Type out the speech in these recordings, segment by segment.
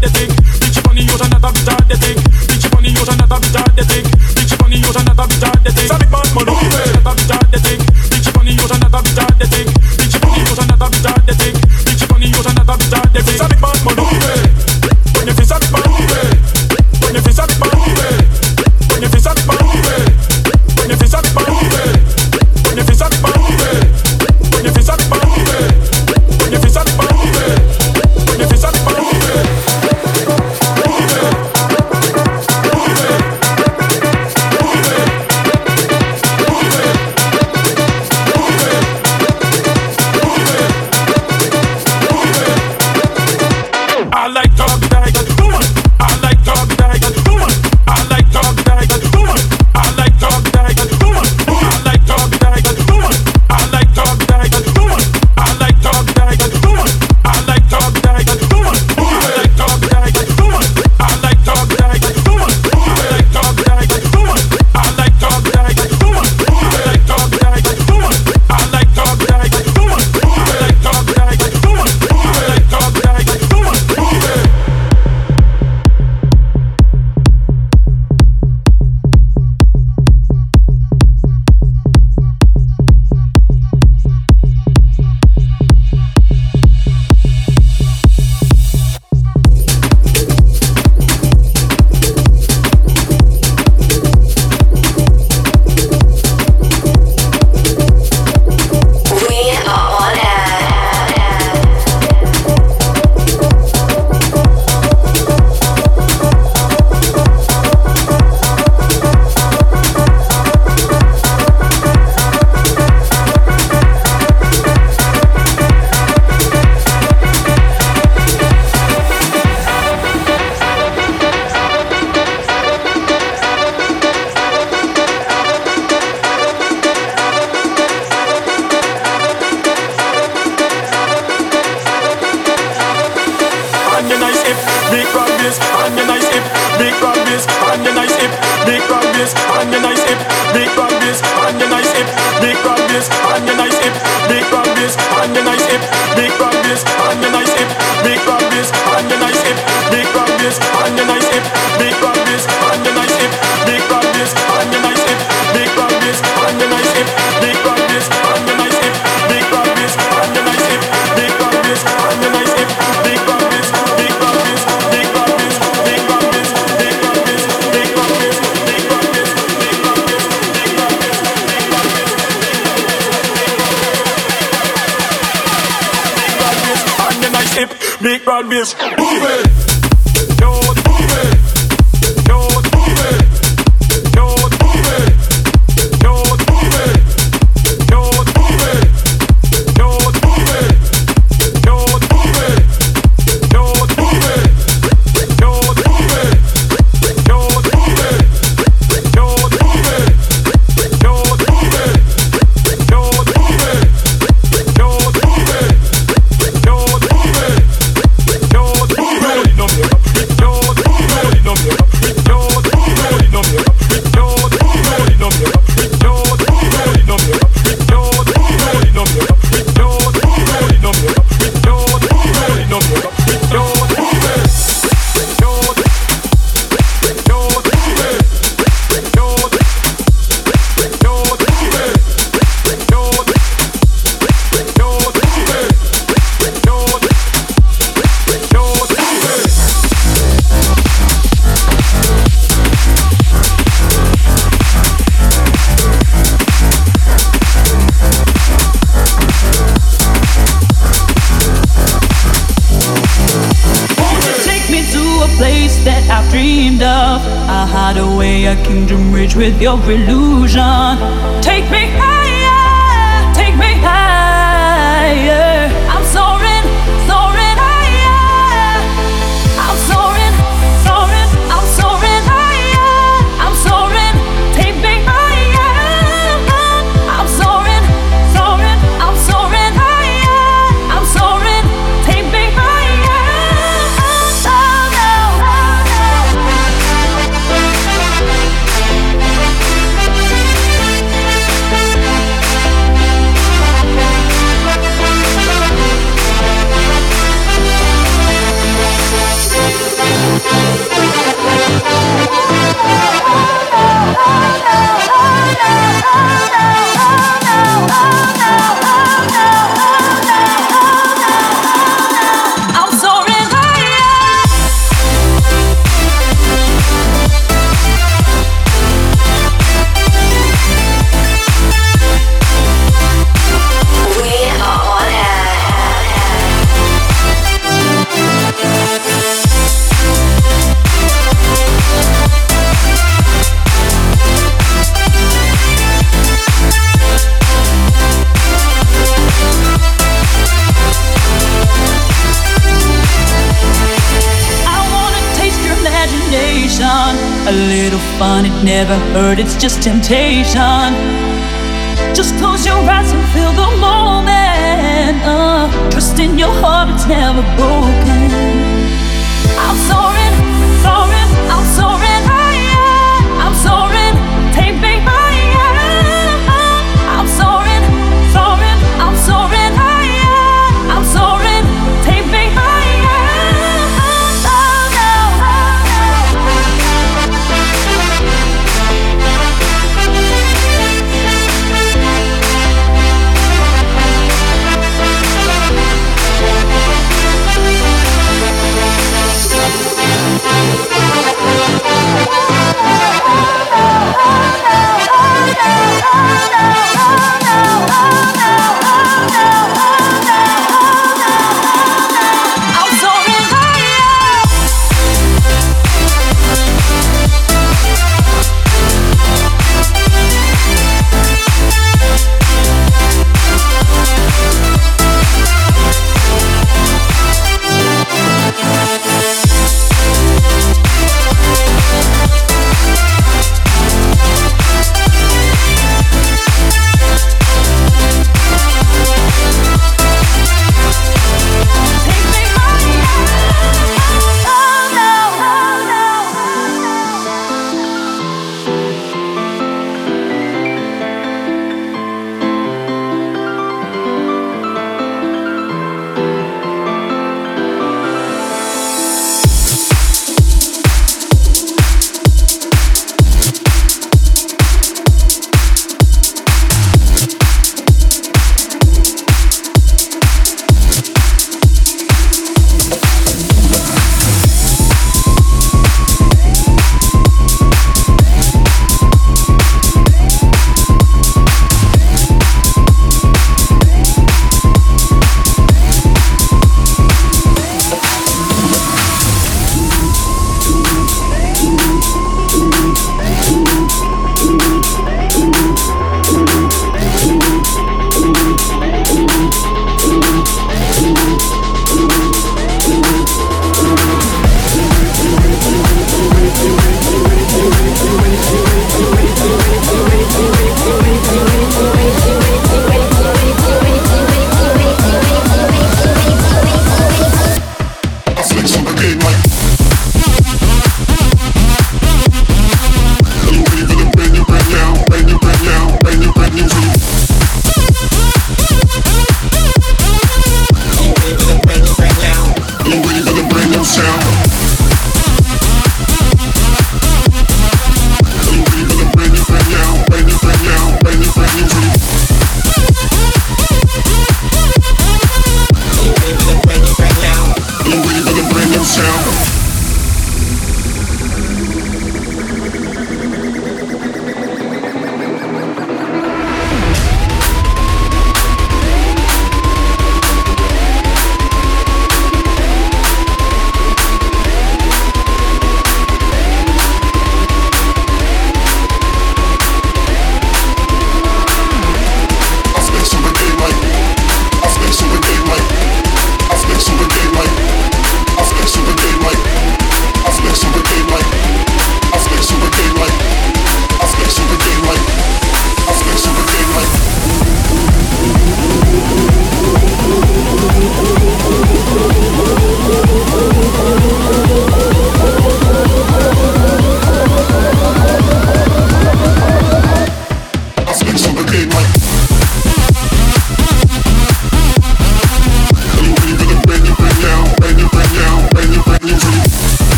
the thing. and your nice hip, big rock this and your nice hip, big rock this and your nice hip, big rock this and your nice hip, big rock this and your nice hip, big rock this and your nice hip, big rock this and your nice hip, big big bad bitch. Boom, with your illusion. Temptation.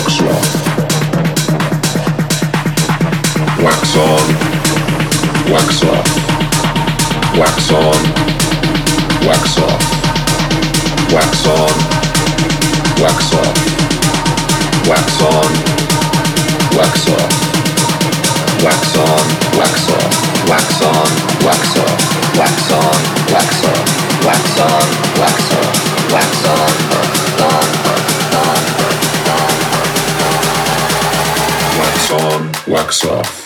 wax off. Wax on, wax off. Wax on, wax off. Wax on, wax off. Wax on, wax off. Wax on, wax off. Wax on, wax off. Wax on, wax off. Wax on, wax off. Wax on, wax on. on, wax off.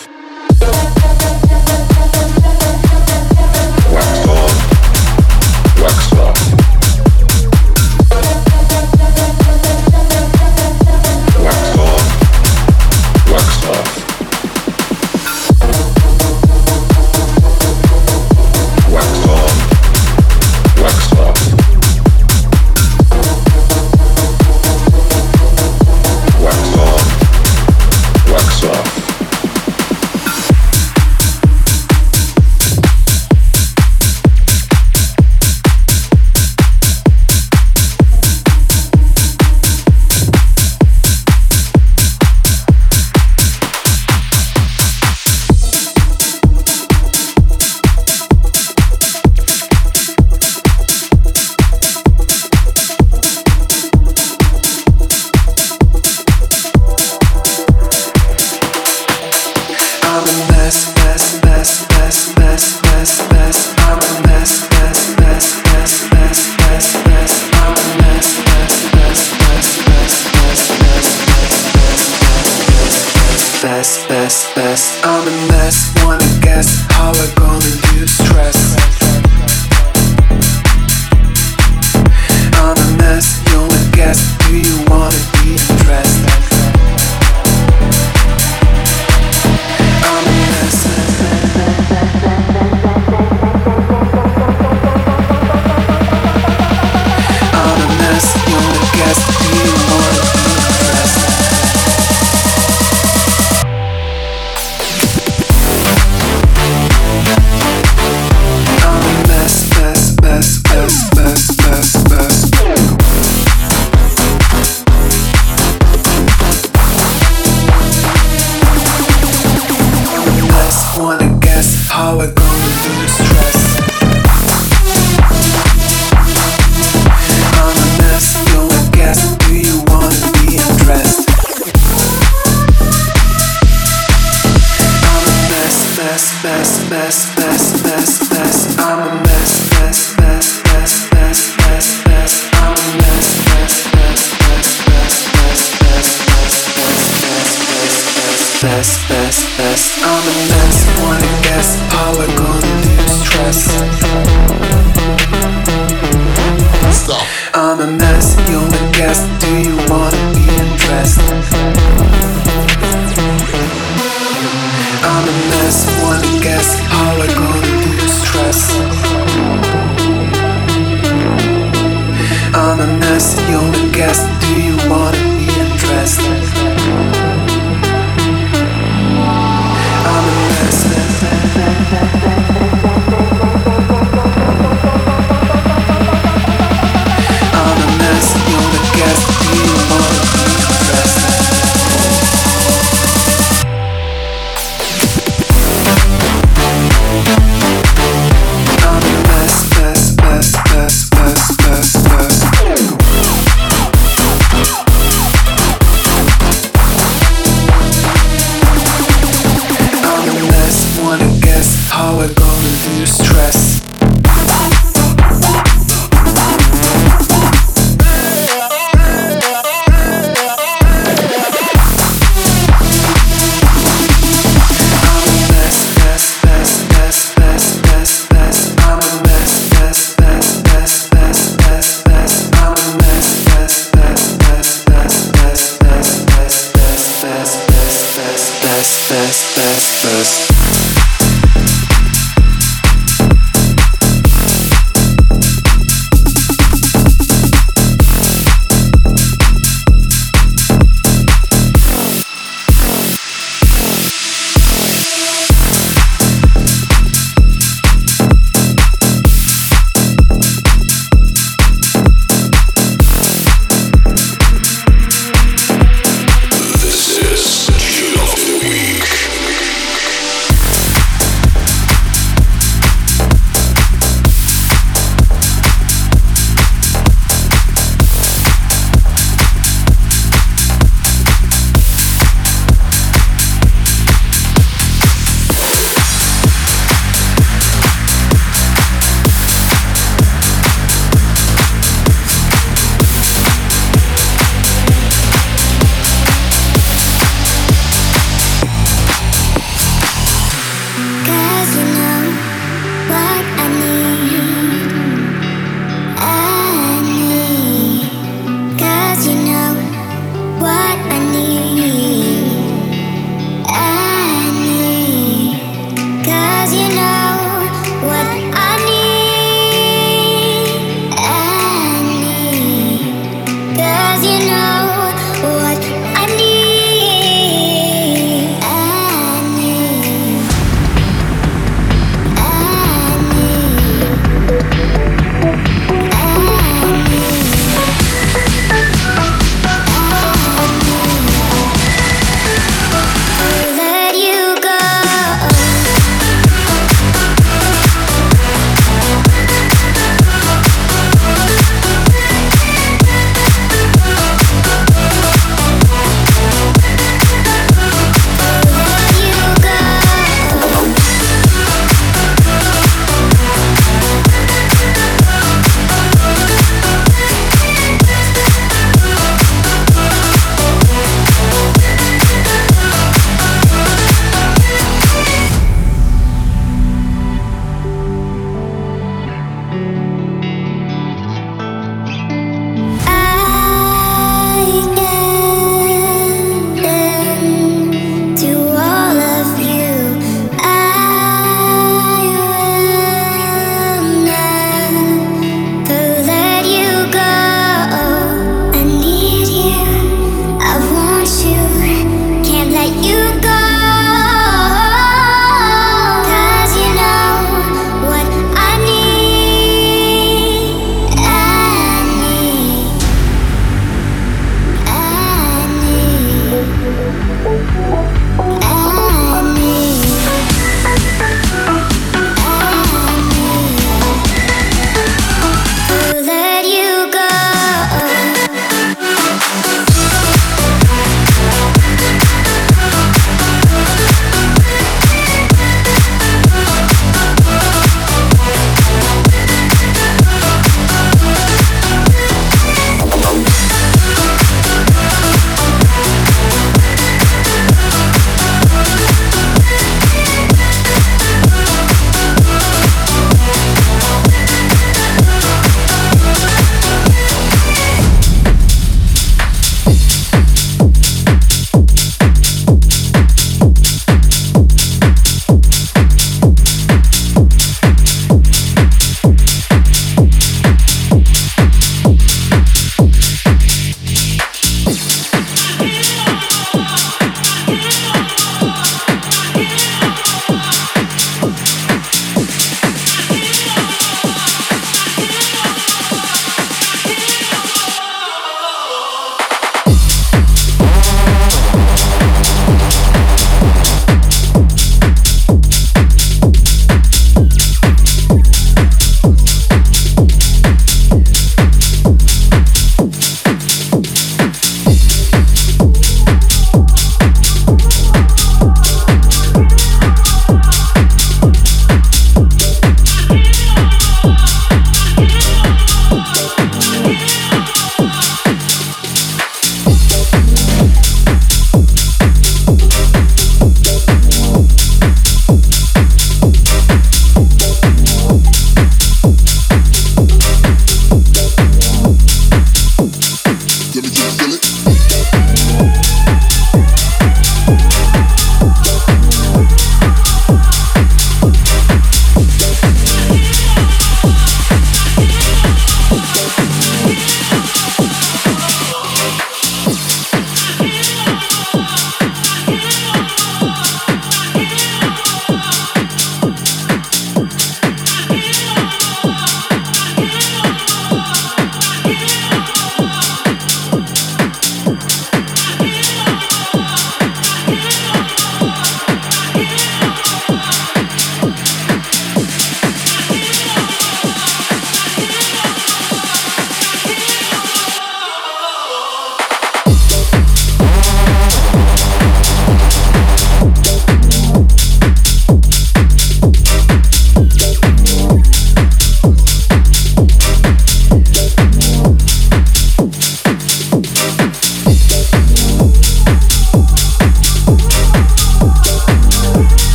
stress.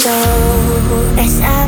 So as I